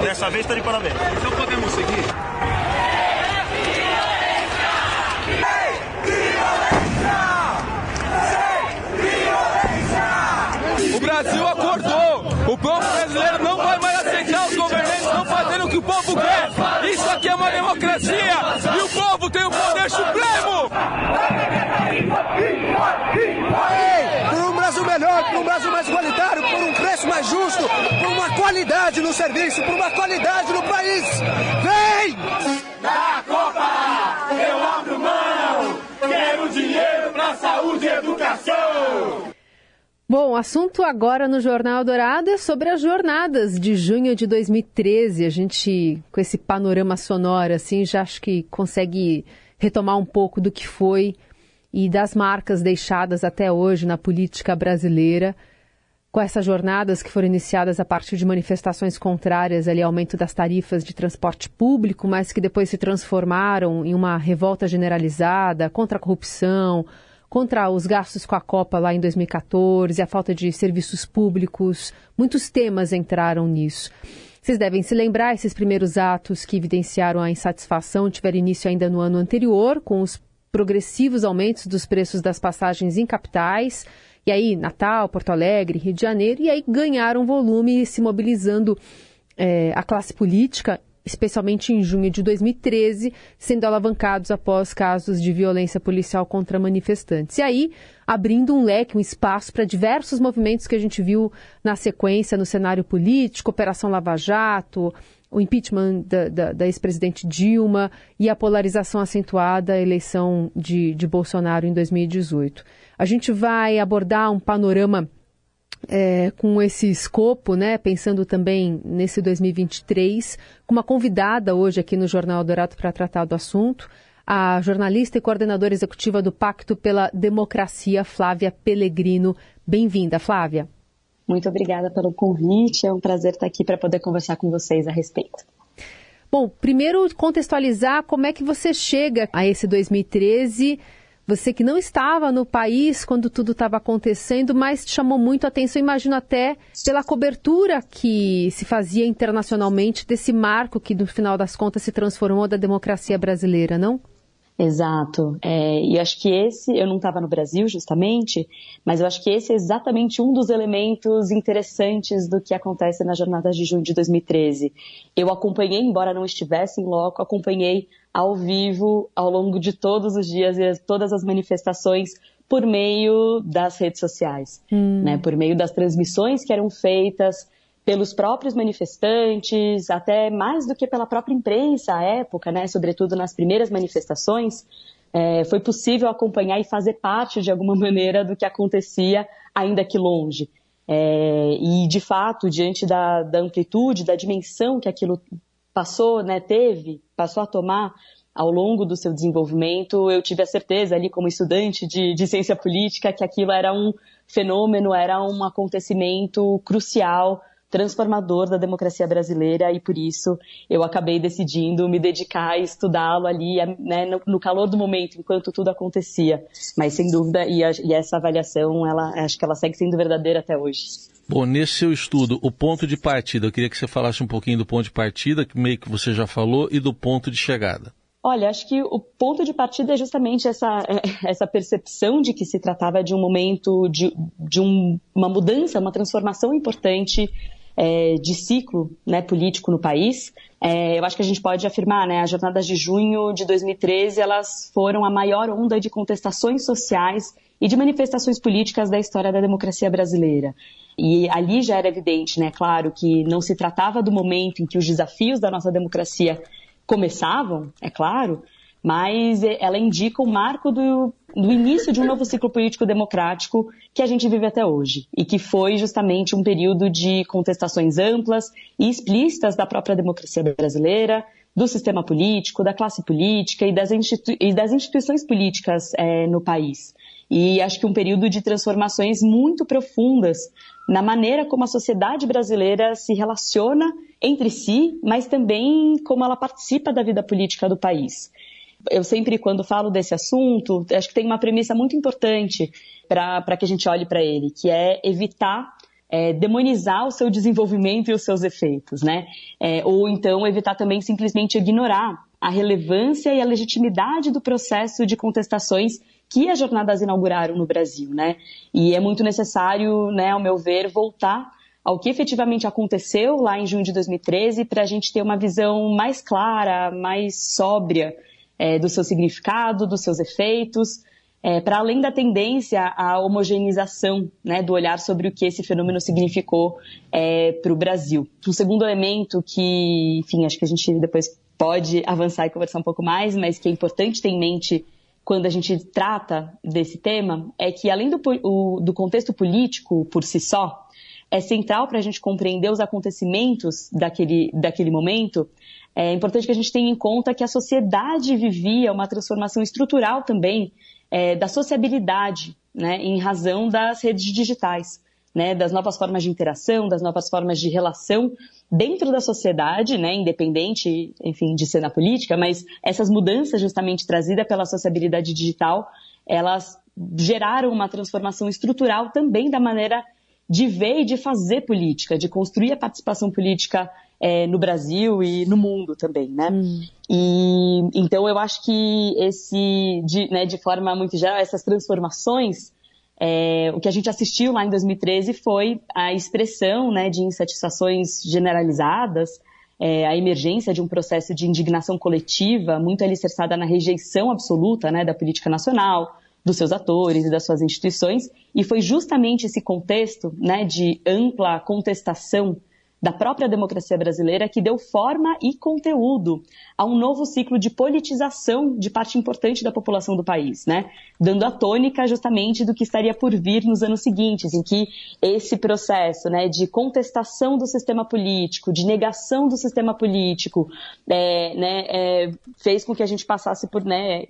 Dessa vez está de parabéns. Então podemos seguir. O Brasil acordou. O povo brasileiro não vai mais aceitar os governantes não fazendo o que o povo quer. Isso aqui é uma democracia e o povo tem o poder supremo. Por um Brasil melhor, por um Brasil mais igualitário, por um preço mais justo, por uma qualidade no serviço, por uma qualidade no país. Vem! Na Copa, eu abro mão. Quero dinheiro pra saúde e educação. Bom, o assunto agora no Jornal Dourado é sobre as jornadas de junho de 2013. A gente, com esse panorama sonoro, assim, já acho que consegue retomar um pouco do que foi e das marcas deixadas até hoje na política brasileira, com essas jornadas que foram iniciadas a partir de manifestações contrárias ali, ao aumento das tarifas de transporte público, mas que depois se transformaram em uma revolta generalizada contra a corrupção, contra os gastos com a Copa lá em 2014, a falta de serviços públicos. Muitos temas entraram nisso. Vocês devem se lembrar, esses primeiros atos que evidenciaram a insatisfação tiveram início ainda no ano anterior, com os progressivos aumentos dos preços das passagens em capitais. E aí, Natal, Porto Alegre, Rio de Janeiro, e aí ganharam volume se mobilizando é, a classe política especialmente em junho de 2013, sendo alavancados após casos de violência policial contra manifestantes. E aí, abrindo um leque, um espaço para diversos movimentos que a gente viu na sequência no cenário político, Operação Lava Jato, o impeachment da, da, da ex-presidente Dilma e a polarização acentuada da eleição de, de Bolsonaro em 2018. A gente vai abordar um panorama é, com esse escopo, né, pensando também nesse 2023, com uma convidada hoje aqui no Jornal Dourado para tratar do assunto, a jornalista e coordenadora executiva do Pacto pela Democracia, Flávia Pellegrino. Bem-vinda, Flávia. Muito obrigada pelo convite, é um prazer estar aqui para poder conversar com vocês a respeito. Bom, primeiro contextualizar como é que você chega a esse 2013 você que não estava no país quando tudo estava acontecendo, mas chamou muito a atenção, imagino até pela cobertura que se fazia internacionalmente desse marco que, no final das contas, se transformou da democracia brasileira, não? Exato. É, e acho que esse, eu não estava no Brasil justamente, mas eu acho que esse é exatamente um dos elementos interessantes do que acontece na jornada de junho de 2013. Eu acompanhei, embora não estivesse em loco, acompanhei ao vivo ao longo de todos os dias e todas as manifestações por meio das redes sociais, hum. né, por meio das transmissões que eram feitas pelos próprios manifestantes, até mais do que pela própria imprensa à época, né, sobretudo nas primeiras manifestações, é, foi possível acompanhar e fazer parte de alguma maneira do que acontecia, ainda que longe. É, e, de fato, diante da, da amplitude, da dimensão que aquilo passou, né, teve, passou a tomar ao longo do seu desenvolvimento, eu tive a certeza ali como estudante de, de ciência política que aquilo era um fenômeno, era um acontecimento crucial transformador da democracia brasileira e por isso eu acabei decidindo me dedicar a estudá-lo ali né, no, no, calor do momento, enquanto tudo acontecia. Mas sem dúvida, e, a, e essa avaliação, ela, acho que ela segue sendo verdadeira até hoje. Bom, nesse seu estudo, o ponto de partida, eu queria que você falasse um pouquinho do ponto de partida, que meio que você já falou, e do ponto de chegada. Olha, acho que o ponto de partida é justamente essa, essa percepção de que se tratava de um momento de, de um, uma mudança, uma transformação importante é, de ciclo né, político no país. É, eu acho que a gente pode afirmar, né, as jornadas de junho de 2013, elas foram a maior onda de contestações sociais e de manifestações políticas da história da democracia brasileira. E ali já era evidente, né, claro, que não se tratava do momento em que os desafios da nossa democracia começavam, é claro, mas ela indica o marco do, do, início de um novo ciclo político democrático que a gente vive até hoje e que foi justamente um período de contestações amplas e explícitas da própria democracia brasileira, do sistema político, da classe política e das, e das instituições políticas é, no país. E acho que um período de transformações muito profundas na maneira como a sociedade brasileira se relaciona entre si, mas também como ela participa da vida política do país. Eu sempre, quando falo desse assunto, acho que tem uma premissa muito importante para que a gente olhe para ele, que é evitar é, demonizar o seu desenvolvimento e os seus efeitos, né? É, ou então evitar também simplesmente ignorar a relevância e a legitimidade do processo de contestações que as jornadas inauguraram no Brasil, né? E é muito necessário, né, ao meu ver, voltar ao que efetivamente aconteceu lá em junho de 2013 para a gente ter uma visão mais clara, mais sóbria é, do seu significado, dos seus efeitos, é, para além da tendência à homogeneização né, do olhar sobre o que esse fenômeno significou é, para o Brasil. Um segundo elemento que, enfim, acho que a gente depois pode avançar e conversar um pouco mais, mas que é importante ter em mente quando a gente trata desse tema, é que além do, o, do contexto político por si só, é central para a gente compreender os acontecimentos daquele, daquele momento, é importante que a gente tenha em conta que a sociedade vivia uma transformação estrutural também é, da sociabilidade, né, em razão das redes digitais, né, das novas formas de interação, das novas formas de relação dentro da sociedade, né, independente, enfim, de ser na política, mas essas mudanças justamente trazidas pela sociabilidade digital, elas geraram uma transformação estrutural também da maneira de ver e de fazer política, de construir a participação política é, no Brasil e no mundo também, né? Hum. E então eu acho que esse, de, né, de forma muito geral, essas transformações, é, o que a gente assistiu lá em 2013 foi a expressão, né, de insatisfações generalizadas, é, a emergência de um processo de indignação coletiva muito alicerçada na rejeição absoluta, né, da política nacional, dos seus atores e das suas instituições, e foi justamente esse contexto, né, de ampla contestação da própria democracia brasileira que deu forma e conteúdo a um novo ciclo de politização de parte importante da população do país, né? Dando a tônica justamente do que estaria por vir nos anos seguintes, em que esse processo, né, de contestação do sistema político, de negação do sistema político, é, né, é, fez com que a gente passasse por, né,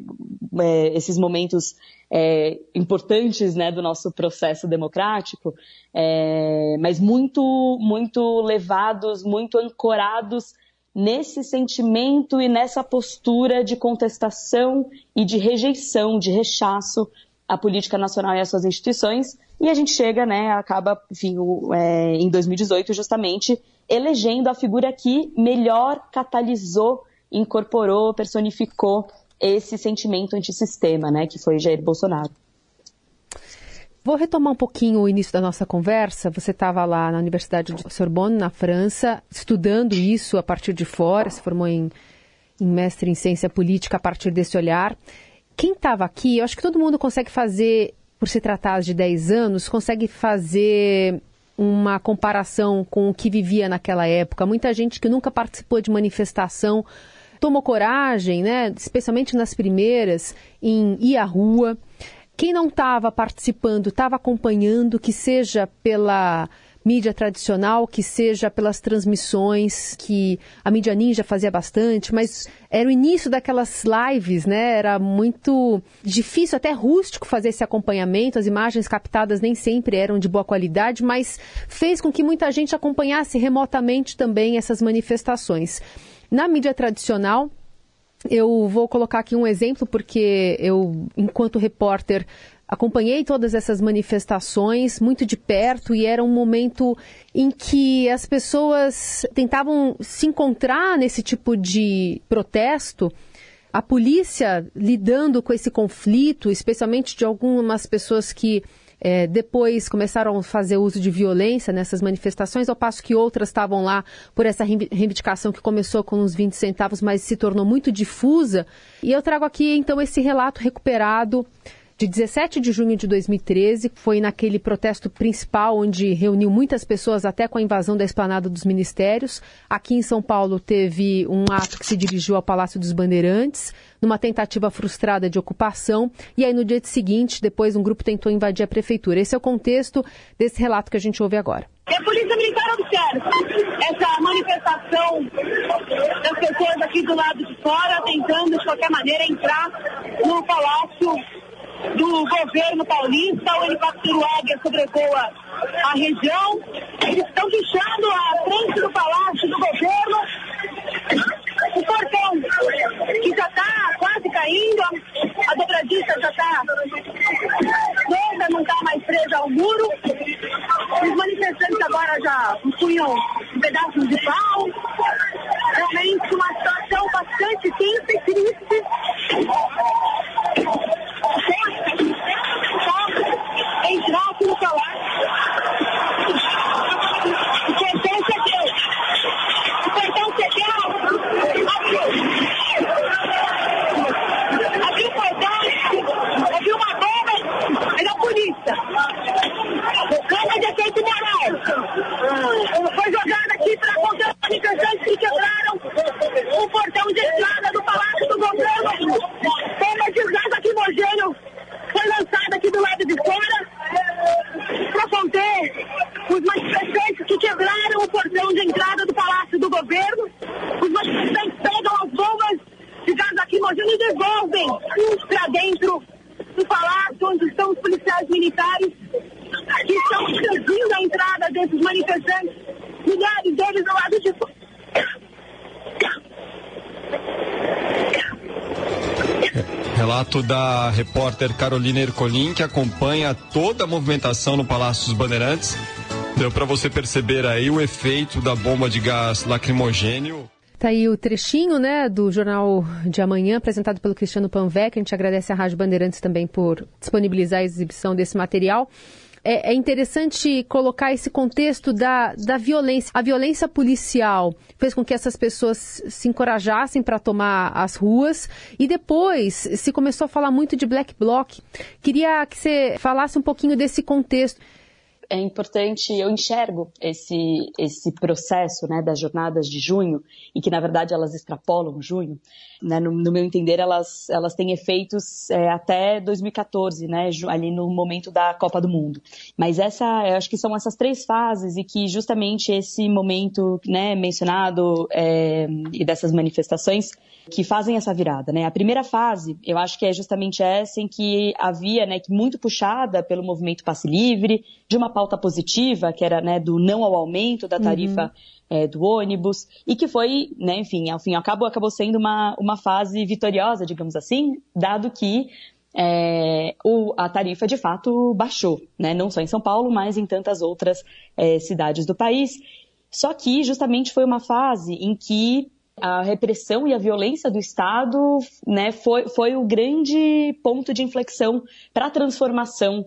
é, esses momentos é, importantes né, do nosso processo democrático, é, mas muito, muito levados, muito ancorados nesse sentimento e nessa postura de contestação e de rejeição, de rechaço à política nacional e às suas instituições. E a gente chega, né, acaba, enfim, o, é, em 2018, justamente, elegendo a figura que melhor catalisou, incorporou, personificou esse sentimento antissistema, né, que foi Jair Bolsonaro. Vou retomar um pouquinho o início da nossa conversa. Você estava lá na Universidade de Sorbonne, na França, estudando isso a partir de fora, se formou em, em mestre em ciência política a partir desse olhar. Quem estava aqui, eu acho que todo mundo consegue fazer, por se tratar de 10 anos, consegue fazer uma comparação com o que vivia naquela época. Muita gente que nunca participou de manifestação tomou coragem, né, especialmente nas primeiras, em ir à rua. Quem não estava participando, estava acompanhando, que seja pela mídia tradicional, que seja pelas transmissões que a mídia ninja fazia bastante, mas era o início daquelas lives, né? Era muito difícil, até rústico fazer esse acompanhamento. As imagens captadas nem sempre eram de boa qualidade, mas fez com que muita gente acompanhasse remotamente também essas manifestações. Na mídia tradicional, eu vou colocar aqui um exemplo, porque eu, enquanto repórter, acompanhei todas essas manifestações muito de perto e era um momento em que as pessoas tentavam se encontrar nesse tipo de protesto. A polícia lidando com esse conflito, especialmente de algumas pessoas que é, depois começaram a fazer uso de violência nessas manifestações, ao passo que outras estavam lá por essa reivindicação que começou com uns 20 centavos, mas se tornou muito difusa. E eu trago aqui então esse relato recuperado de 17 de junho de 2013, foi naquele protesto principal onde reuniu muitas pessoas até com a invasão da esplanada dos ministérios. Aqui em São Paulo teve um ato que se dirigiu ao Palácio dos Bandeirantes, numa tentativa frustrada de ocupação, e aí no dia seguinte, depois um grupo tentou invadir a prefeitura. Esse é o contexto desse relato que a gente ouve agora. E a Polícia Militar observa essa manifestação das pessoas aqui do lado de fora tentando de qualquer maneira entrar no Palácio do governo paulista, o helicóptero Águia sobrevoa a região. Eles estão deixando a frente do palácio do governo o portão, que já está quase caindo, a dobradiça já está toda, não está mais presa ao muro. Os manifestantes uma, um punho, um pedaço de pau. Realmente uma situação bastante tensa e triste. Entrar no palácio. O portão cedeu. O portão cedeu. Abriu. Abriu o portão. Abriu uma bomba. Era a polícia. Bomba de efeito moral. Foi jogada aqui para conter os manifestantes que quebraram o portão de entrada do Palácio do Governo. Bomba de gás lacrimogêneo foi lançada aqui do lado de fora para conter os manifestantes que quebraram o portão de entrada do Palácio do Governo. Os manifestantes pegam as bombas de gás lacrimogêneo e devolvem para dentro do palácio onde estão os policiais militares que estão impedindo a entrada desses manifestantes, milhares deles do lado de fora. Da repórter Carolina Ercolim, que acompanha toda a movimentação no Palácio dos Bandeirantes. Deu para você perceber aí o efeito da bomba de gás lacrimogênio. Tá aí o trechinho, né, do Jornal de Amanhã, apresentado pelo Cristiano Panvec. A gente agradece à Rádio Bandeirantes também por disponibilizar a exibição desse material. É, é, interessante colocar esse contexto da, da violência. A violência policial fez com que essas pessoas se encorajassem para tomar as ruas e depois se começou a falar muito de black bloc. Queria que você falasse um pouquinho desse contexto é importante, eu enxergo esse, esse processo né, das jornadas de junho, e que na verdade elas extrapolam junho, né, no, no, meu entender elas, elas têm efeitos é, até 2014, né, ali no momento da Copa do Mundo. Mas essa, eu acho que são essas três fases e que justamente esse momento né, mencionado é, e dessas manifestações que fazem essa virada, né? A primeira fase, eu acho que é justamente essa em que havia, né, que muito puxada pelo movimento passe livre, de uma pauta positiva, que era, né, do não ao aumento da tarifa uhum. é, do ônibus, e que foi, né, enfim, ao fim ao cabo, acabou sendo uma, uma fase vitoriosa, digamos assim, dado que é, o, a tarifa de fato baixou, né? não só em São Paulo, mas em tantas outras é, cidades do país. Só que justamente foi uma fase em que a repressão e a violência do Estado né, foi, foi o grande ponto de inflexão para a transformação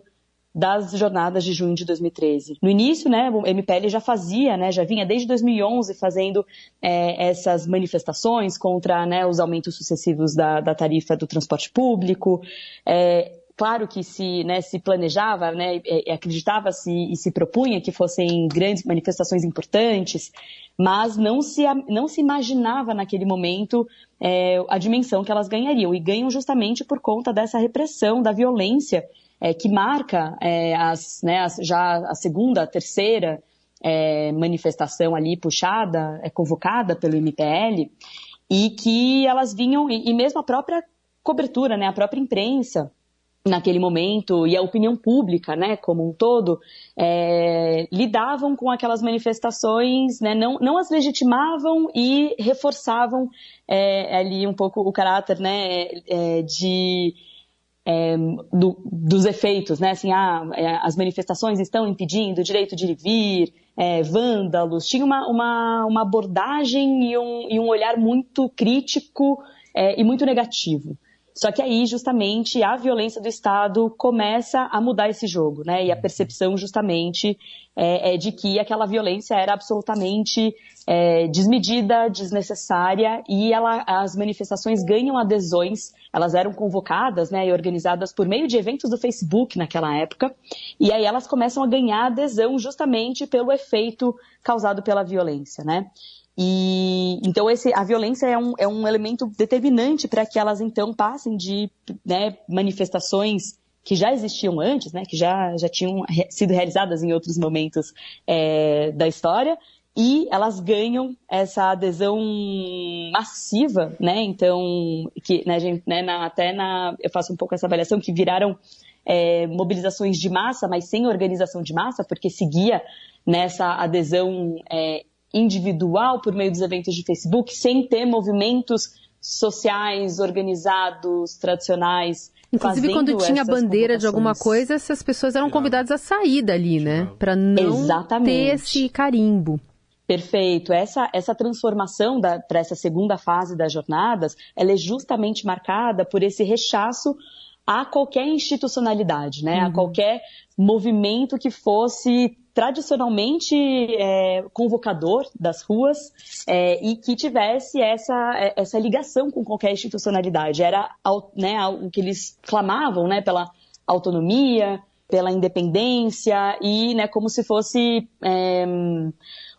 das jornadas de junho de 2013. No início, né, o MPL já fazia, né, já vinha desde 2011 fazendo é, essas manifestações contra né, os aumentos sucessivos da, da tarifa do transporte público. É, claro que se, né, se planejava, né, acreditava-se e se propunha que fossem grandes manifestações importantes, mas não se, não se imaginava naquele momento é, a dimensão que elas ganhariam. E ganham justamente por conta dessa repressão, da violência é, que marca é, as, né, as, já a segunda, a terceira é, manifestação ali puxada, é, convocada pelo MPL, e que elas vinham, e, e mesmo a própria cobertura, né, a própria imprensa, naquele momento e a opinião pública, né, como um todo, é, lidavam com aquelas manifestações, né, não, não as legitimavam e reforçavam é, ali um pouco o caráter, né, é, de é, do, dos efeitos, né, assim, ah, é, as manifestações estão impedindo o direito de ir e vir, é, vândalos, tinha uma, uma, uma abordagem e um, e um olhar muito crítico e muito negativo. Só que aí, justamente, a violência do Estado começa a mudar esse jogo, né? E a percepção, justamente, é, é de que aquela violência era absolutamente é, desmedida, desnecessária, e ela, as manifestações ganham adesões, elas eram convocadas né, e organizadas por meio de eventos do Facebook naquela época, e aí elas começam a ganhar adesão justamente pelo efeito causado pela violência, né? E então esse, a violência é um, é um elemento determinante para que elas então passem de né, manifestações que já existiam antes, né, que já, já tinham sido realizadas em outros momentos é, da história, e elas ganham essa adesão massiva, né? Então, que né, gente, né, na, até na, eu faço um pouco essa avaliação que viraram é, mobilizações de massa, mas sem organização de massa, porque seguia nessa adesão é, individual por meio dos eventos de Facebook, sem ter movimentos sociais organizados, tradicionais, Inclusive, quando tinha bandeira de alguma coisa, essas pessoas eram convidadas a sair dali, né? Para não Exatamente. ter esse carimbo. Perfeito. Essa, essa transformação para essa segunda fase das jornadas, ela é justamente marcada por esse rechaço a qualquer institucionalidade, né? Uhum. A qualquer movimento que fosse tradicionalmente é, convocador das ruas é, e que tivesse essa, é, essa ligação com qualquer institucionalidade. Era né, o que eles clamavam né, pela autonomia, pela independência e né, como se fosse é,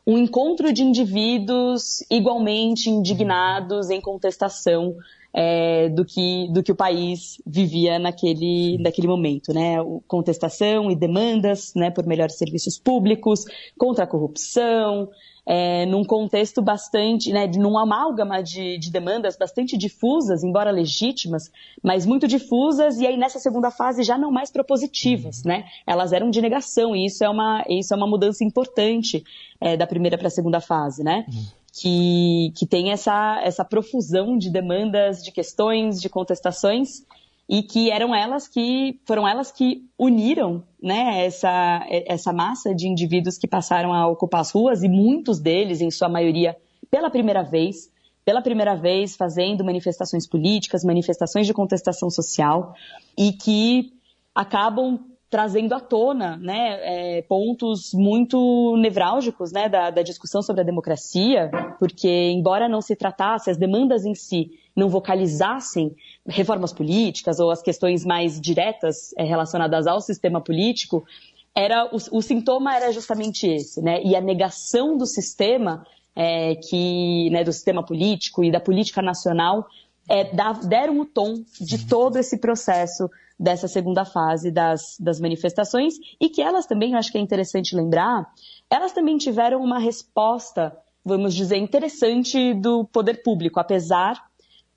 um encontro de indivíduos igualmente indignados em contestação é, do, que, do que o país vivia naquele, naquele momento, né? Contestação e demandas né, por melhores serviços públicos, contra a corrupção, é, num contexto bastante, né, num amálgama de, de, demandas bastante difusas, embora legítimas, mas muito difusas, e aí nessa segunda fase já não mais propositivas, né? Elas eram de negação, e isso é uma, isso é uma mudança importante é, da primeira para a segunda fase, né? Que, que tem essa, essa profusão de demandas, de questões, de contestações, e que eram elas que foram elas que uniram né, essa, essa massa de indivíduos que passaram a ocupar as ruas e muitos deles, em sua maioria, pela primeira vez, pela primeira vez fazendo manifestações políticas, manifestações de contestação social e que acabam trazendo à tona né, é, pontos muito nevrálgicos né, da, da discussão sobre a democracia, porque embora não se tratasse as demandas em si não vocalizassem reformas políticas ou as questões mais diretas é, relacionadas ao sistema político, era o, o, sintoma era justamente esse, né? E a negação do sistema é, que, né, do sistema político e da política nacional é, deram o tom de todo esse processo dessa segunda fase das, das manifestações e que elas também, acho que é interessante lembrar, elas também tiveram uma resposta, vamos dizer, interessante do poder público, apesar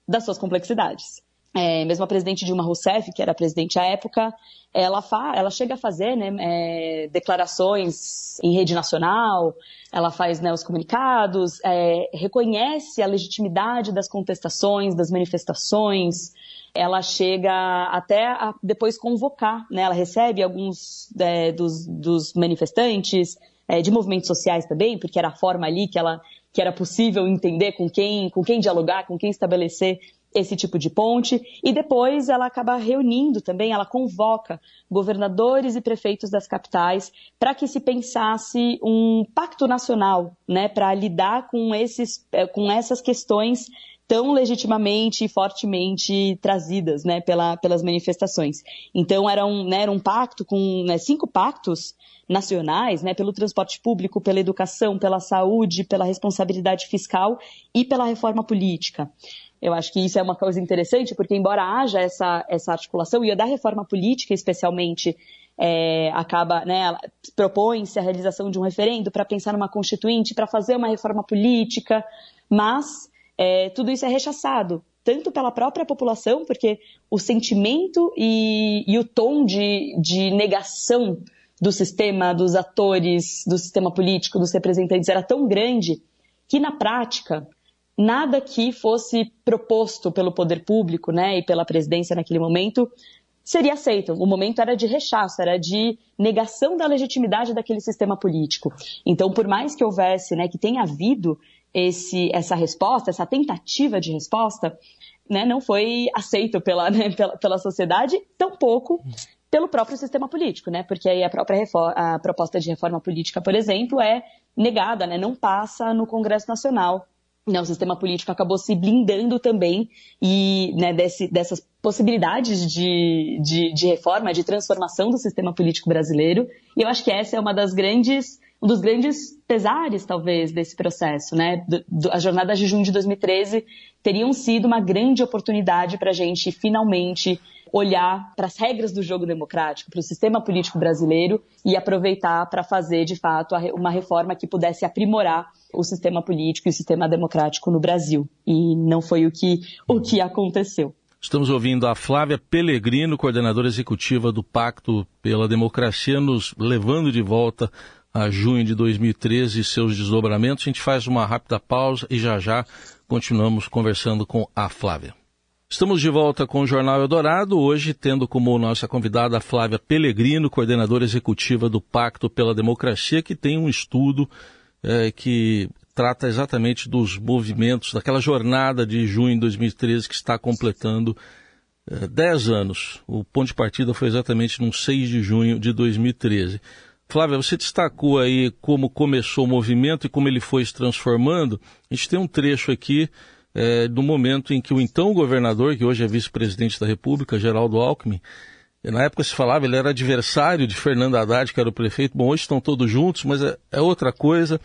das suas complexidades. É, mesmo a presidente Dilma Rousseff, que era presidente à época, ela, fa ela chega a fazer né, é, declarações em rede nacional, ela faz né, os comunicados, é, reconhece a legitimidade das contestações, das manifestações, ela chega até a depois convocar, né, ela recebe alguns é, dos, dos, manifestantes, é, de movimentos sociais também, porque era a forma ali que ela que era possível entender com quem, com quem dialogar, com quem estabelecer esse tipo de ponte, e depois ela acaba reunindo também, ela convoca governadores e prefeitos das capitais para que se pensasse um pacto nacional, né, para lidar com, esses, eh, com essas questões tão legitimamente e fortemente trazidas né, pela, pelas manifestações. Então era um, né, era um pacto com né, cinco pactos nacionais, né, pelo transporte público, pela educação, pela saúde, pela responsabilidade fiscal e pela reforma política. Eu acho que isso é uma coisa interessante, porque embora haja essa, essa articulação, e a da reforma política especialmente, é, acaba, né, propõe-se a realização de um referendo para pensar numa constituinte, para fazer uma reforma política, mas é, tudo isso é rechaçado, tanto pela própria população, porque o sentimento e, e o tom de, de negação do sistema, dos atores, do sistema político, dos representantes era tão grande que, na prática, nada que fosse proposto pelo poder público né, e pela presidência naquele momento seria aceito. O momento era de rechaço, era de negação da legitimidade daquele sistema político. Então, por mais que houvesse, né, que tenha havido esse, essa resposta, essa tentativa de resposta, né, não foi aceito pela, né, pela, pela sociedade, tampouco pelo próprio sistema político, né? Porque aí a própria reforma, a proposta de reforma política, por exemplo, é negada, né? Não passa no Congresso Nacional. Né, o sistema político acabou se blindando também e né, desse, dessas possibilidades de, de, de reforma, de transformação do sistema político brasileiro. E eu acho que essa é uma das grandes um dos grandes pesares, talvez, desse processo, né? Do, do, as jornadas de junho de 2013 teriam sido uma grande oportunidade para a gente finalmente olhar para as regras do jogo democrático, para o sistema político brasileiro e aproveitar para fazer, de fato, uma reforma que pudesse aprimorar o sistema político e o sistema democrático no Brasil. E não foi o que, o que aconteceu. Estamos ouvindo a Flávia Pellegrino, coordenadora executiva do Pacto pela Democracia, nos levando de volta a junho de 2013 e seus desdobramentos. A gente faz uma rápida pausa e já já continuamos conversando com a Flávia. Estamos de volta com o Jornal Eldorado, hoje tendo como nossa convidada a Flávia Pellegrino, coordenadora executiva do Pacto pela Democracia, que tem um estudo é, que trata exatamente dos movimentos, daquela jornada de junho de 2013 que está completando é, 10 anos. O ponto de partida foi exatamente no 6 de junho de 2013. Flávia, você destacou aí como começou o movimento e como ele foi se transformando. A gente tem um trecho aqui é, do momento em que o então governador, que hoje é vice-presidente da República, Geraldo Alckmin, na época se falava, ele era adversário de Fernando Haddad, que era o prefeito. Bom, hoje estão todos juntos, mas é, é outra coisa.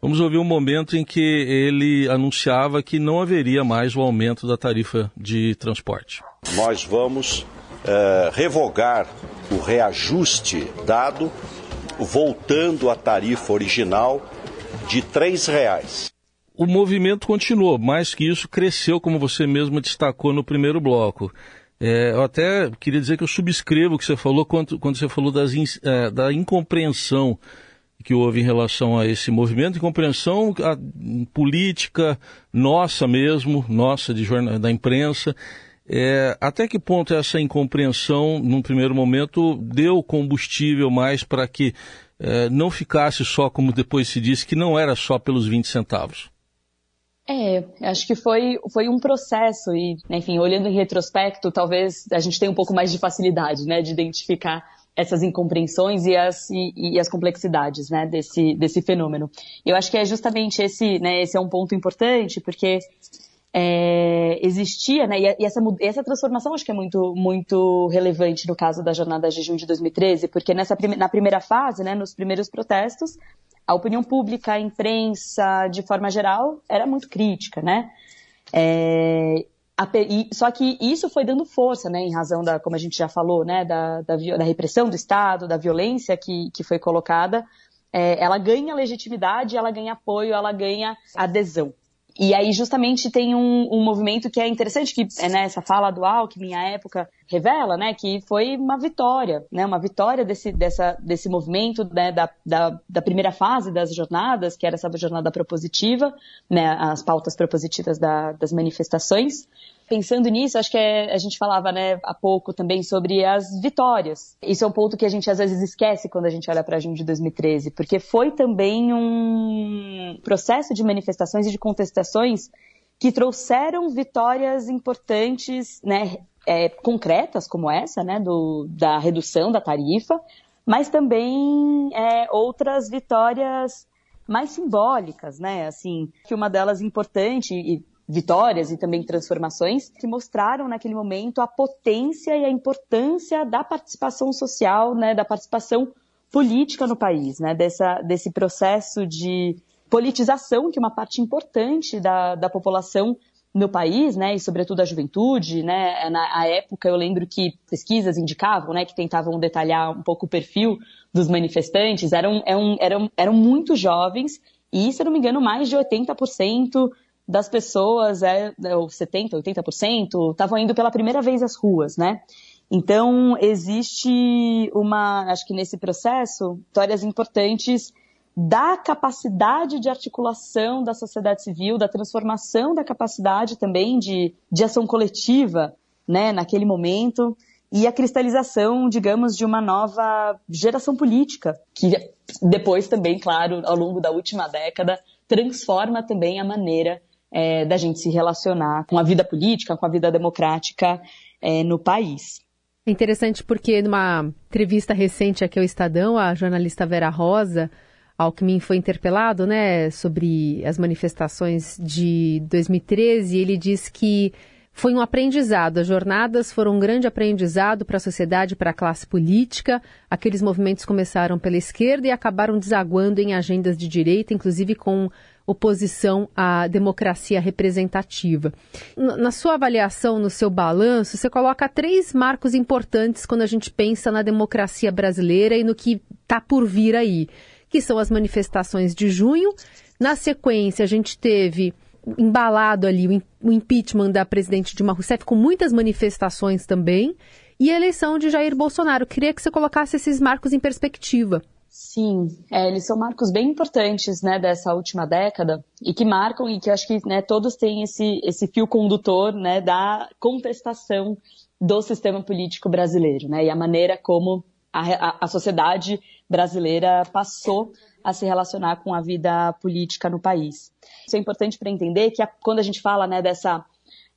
Vamos ouvir um momento em que ele anunciava que não haveria mais o aumento da tarifa de transporte. Nós vamos é, revogar o reajuste dado, voltando à tarifa original de R$ reais o movimento continuou, mais que isso, cresceu, como você mesmo destacou no primeiro bloco. É, eu até queria dizer que eu subscrevo o que você falou quando, quando você falou das, é, da incompreensão que houve em relação a esse movimento, incompreensão política nossa mesmo, nossa de da imprensa. É, até que ponto essa incompreensão, num primeiro momento, deu combustível mais para que é, não ficasse só, como depois se disse, que não era só pelos 20 centavos? É, acho que foi, foi um processo e, enfim, olhando em retrospecto, talvez a gente tenha um pouco mais de facilidade, né, de identificar essas incompreensões e as, e, e, as complexidades, né, desse, desse fenômeno. Eu acho que é justamente esse, né, esse é um ponto importante, porque é, existia, né, e essa, essa transformação acho que é muito, muito relevante no caso da jornada de junho de 2013, porque nessa, na primeira fase, né, nos primeiros protestos, a opinião pública, a imprensa, de forma geral, era muito crítica, né? É, a, e, só que isso foi dando força, né, em razão da, como a gente já falou, né, da, da, da repressão do Estado, da violência que, que foi colocada, é, ela ganha legitimidade, ela ganha apoio, ela ganha adesão. E aí justamente tem um, um movimento que é interessante, que é né, fala do Alckmin, a época, revela, né, que foi uma vitória, né, uma vitória desse, dessa, desse movimento, né, da, da, da primeira fase das jornadas, que era essa jornada propositiva, né, as pautas propositivas da, das manifestações, pensando nisso, acho que é, a gente falava né, há pouco também sobre as vitórias. Isso é um ponto que a gente às vezes esquece quando a gente olha para junho de 2013, porque foi também um processo de manifestações e de contestações que trouxeram vitórias importantes, né, é, concretas como essa, né, do, da redução da tarifa, mas também é, outras vitórias mais simbólicas, né, assim, que uma delas importante e vitórias e também transformações que mostraram naquele momento a potência e a importância da participação social, né, da participação política no país, né, dessa, desse processo de politização que uma parte importante da, da população no país, né, e sobretudo a juventude, né, na época eu lembro que pesquisas indicavam, né, que tentavam detalhar um pouco o perfil dos manifestantes, eram, eram, eram, eram muito jovens e, se eu não me engano, mais de 80% das pessoas, é, ou 70%, 80%, estavam indo pela primeira vez às ruas, né? Então, existe uma, acho que nesse processo, vitórias importantes da capacidade de articulação da sociedade civil, da transformação da capacidade também de, de ação coletiva, né, naquele momento, e a cristalização, digamos, de uma nova geração política, que depois também, claro, ao longo da última década, transforma também a maneira é, da gente se relacionar com a vida política, com a vida democrática é, no país. É interessante porque numa entrevista recente aqui ao Estadão, a jornalista Vera Rosa, Alckmin foi interpelado, né, sobre as manifestações de 2013, e ele diz que foi um aprendizado. As jornadas foram um grande aprendizado para a sociedade, para a classe política. Aqueles movimentos começaram pela esquerda e acabaram desaguando em agendas de direita, inclusive com oposição à democracia representativa. Na sua avaliação, no seu balanço, você coloca três marcos importantes quando a gente pensa na democracia brasileira e no que está por vir aí, que são as manifestações de junho. Na sequência, a gente teve embalado ali o impeachment da presidente Dilma Rousseff com muitas manifestações também e a eleição de Jair Bolsonaro. Queria que você colocasse esses marcos em perspectiva. Sim, é, eles são marcos bem importantes né, dessa última década e que marcam e que acho que né, todos têm esse, esse fio condutor né, da contestação do sistema político brasileiro né, e a maneira como a, a, a sociedade brasileira passou a se relacionar com a vida política no país. Isso é importante para entender que a, quando a gente fala né, dessa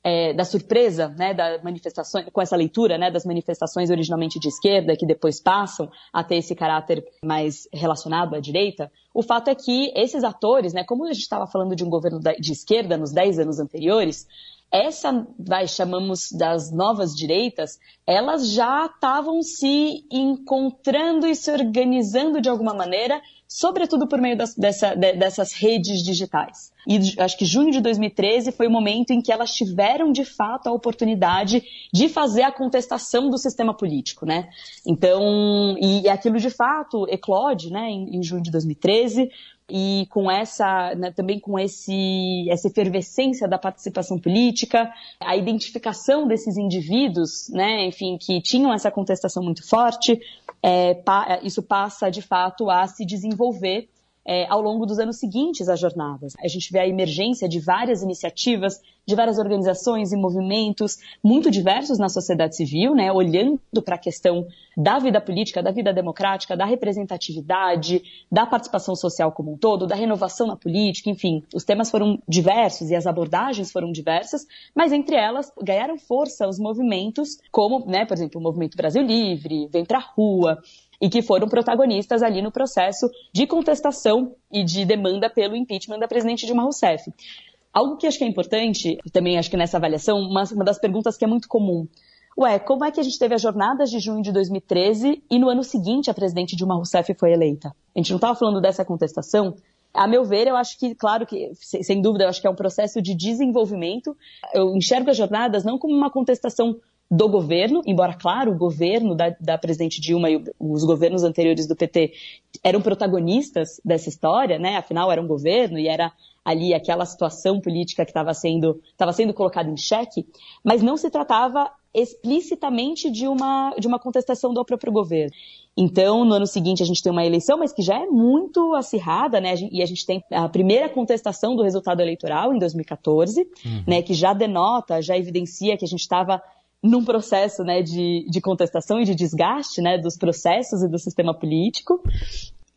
é, da surpresa, né, da manifestação, com essa leitura, né, das manifestações originalmente de esquerda, que depois passam a ter esse caráter mais relacionado à direita, o fato é que esses atores, né, como a gente estava falando de um governo de esquerda nos dez anos anteriores, essa, vai, chamamos das novas direitas, elas já estavam se encontrando e se organizando de alguma maneira sobretudo por meio das, dessa, de, dessas redes digitais. E acho que junho de 2013 foi o momento em que elas tiveram de fato a oportunidade de fazer a contestação do sistema político, né? Então, e, e aquilo de fato eclode, né, em, em junho de 2013 e com essa, né, também com esse, essa efervescência da participação política, a identificação desses indivíduos, né, enfim, que tinham essa contestação muito forte, é, pa, isso passa de fato a se desenvolver é, ao longo dos anos seguintes às jornadas. A gente vê a emergência de várias iniciativas, de várias organizações e movimentos muito diversos na sociedade civil, né, olhando para a questão da vida política, da vida democrática, da representatividade, da participação social como um todo, da renovação na política, enfim, os temas foram diversos e as abordagens foram diversas, mas entre elas ganharam força os movimentos como, né, por exemplo, o Movimento Brasil Livre, Vem Pra Rua, e que foram protagonistas ali no processo de contestação e de demanda pelo impeachment da presidente Dilma Rousseff. Algo que acho que é importante, também acho que nessa avaliação, uma, uma das perguntas que é muito comum. Ué, como é que a gente teve as jornadas de junho de 2013 e no ano seguinte a presidente Dilma Rousseff foi eleita? A gente não estava falando dessa contestação? A meu ver, eu acho que, claro que, sem dúvida, eu acho que é um processo de desenvolvimento. Eu enxergo as jornadas não como uma contestação do governo, embora, claro, o governo da, da presidente Dilma e os governos anteriores do PT eram protagonistas dessa história, né? Afinal, era um governo e era ali aquela situação política que estava sendo, estava sendo colocada em xeque, mas não se tratava explicitamente de uma, de uma contestação do próprio governo. Então, no ano seguinte, a gente tem uma eleição, mas que já é muito acirrada, né? E a gente tem a primeira contestação do resultado eleitoral em 2014, uhum. né? Que já denota, já evidencia que a gente estava num processo né, de, de contestação e de desgaste né, dos processos e do sistema político.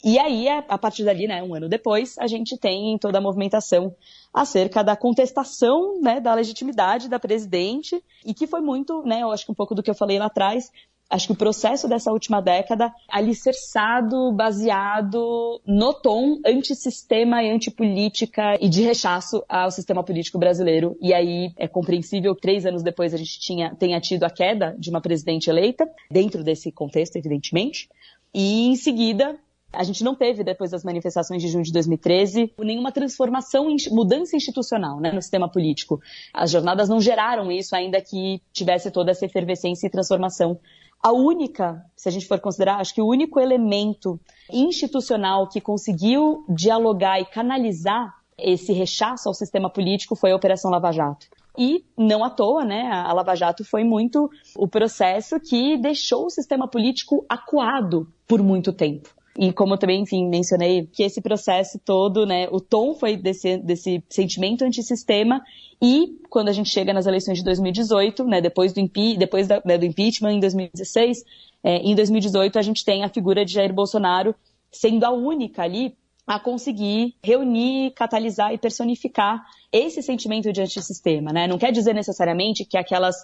E aí, a partir dali, né, um ano depois, a gente tem toda a movimentação acerca da contestação né, da legitimidade da presidente, e que foi muito, né, eu acho que um pouco do que eu falei lá atrás, acho que o processo dessa última década alicerçado, baseado no tom antissistema e antipolítica e de rechaço ao sistema político brasileiro. E aí é compreensível três anos depois a gente tinha, tenha tido a queda de uma presidente eleita, dentro desse contexto, evidentemente. E em seguida, a gente não teve, depois das manifestações de junho de 2013, nenhuma transformação, mudança institucional né, no sistema político. As jornadas não geraram isso, ainda que tivesse toda essa efervescência e transformação a única, se a gente for considerar, acho que o único elemento institucional que conseguiu dialogar e canalizar esse rechaço ao sistema político foi a Operação Lava Jato. E não à toa, né? A Lava Jato foi muito o processo que deixou o sistema político acuado por muito tempo. E como também, enfim, mencionei que esse processo todo, né, o tom foi desse, desse sentimento antissistema e quando a gente chega nas eleições de 2018, né, depois do, impe depois da, né, do impeachment em 2016, é, em 2018 a gente tem a figura de Jair Bolsonaro sendo a única ali a conseguir reunir, catalisar e personificar esse sentimento de antissistema, né? Não quer dizer necessariamente que aquelas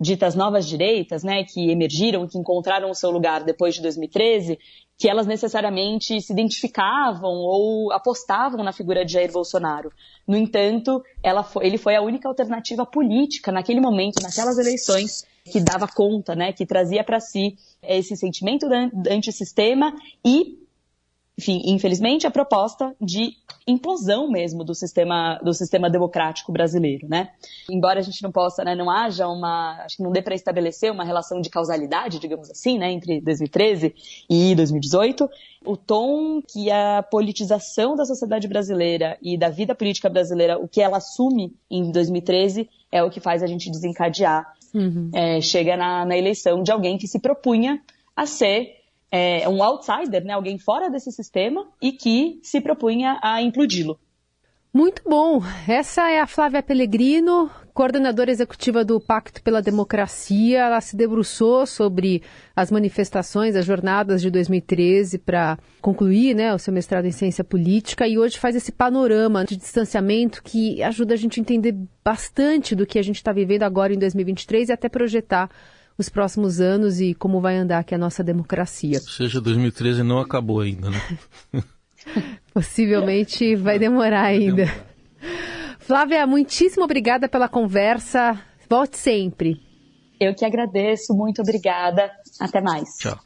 ditas novas direitas, né, que emergiram, que encontraram o seu lugar depois de 2013, que elas necessariamente se identificavam ou apostavam na figura de Jair Bolsonaro. No entanto, foi, ele foi a única alternativa política naquele momento, naquelas eleições, que dava conta, né, que trazia para si esse sentimento antissistema e enfim, infelizmente, a proposta de implosão mesmo do sistema, do sistema democrático brasileiro, né? Embora a gente não possa, né, não haja uma, acho que não dê para estabelecer uma relação de causalidade, digamos assim, né, entre 2013 e 2018, o tom que a politização da sociedade brasileira e da vida política brasileira, o que ela assume em 2013, é o que faz a gente desencadear. Uhum. É, chega na, na eleição de alguém que se propunha a ser é, um outsider, né, alguém fora desse sistema e que se propunha a implodi-lo. Muito bom. Essa é a Flávia Pellegrino, coordenadora executiva do Pacto pela Democracia. Ela se debruçou sobre as manifestações, as jornadas de 2013 para concluir né, o seu mestrado em ciência política e hoje faz esse panorama de distanciamento que ajuda a gente a entender bastante do que a gente está vivendo agora em 2023 e até projetar os próximos anos e como vai andar aqui a nossa democracia. Ou seja, 2013 não acabou ainda, né? Possivelmente vai demorar ainda. Flávia, muitíssimo obrigada pela conversa. Volte sempre. Eu que agradeço, muito obrigada. Até mais. Tchau.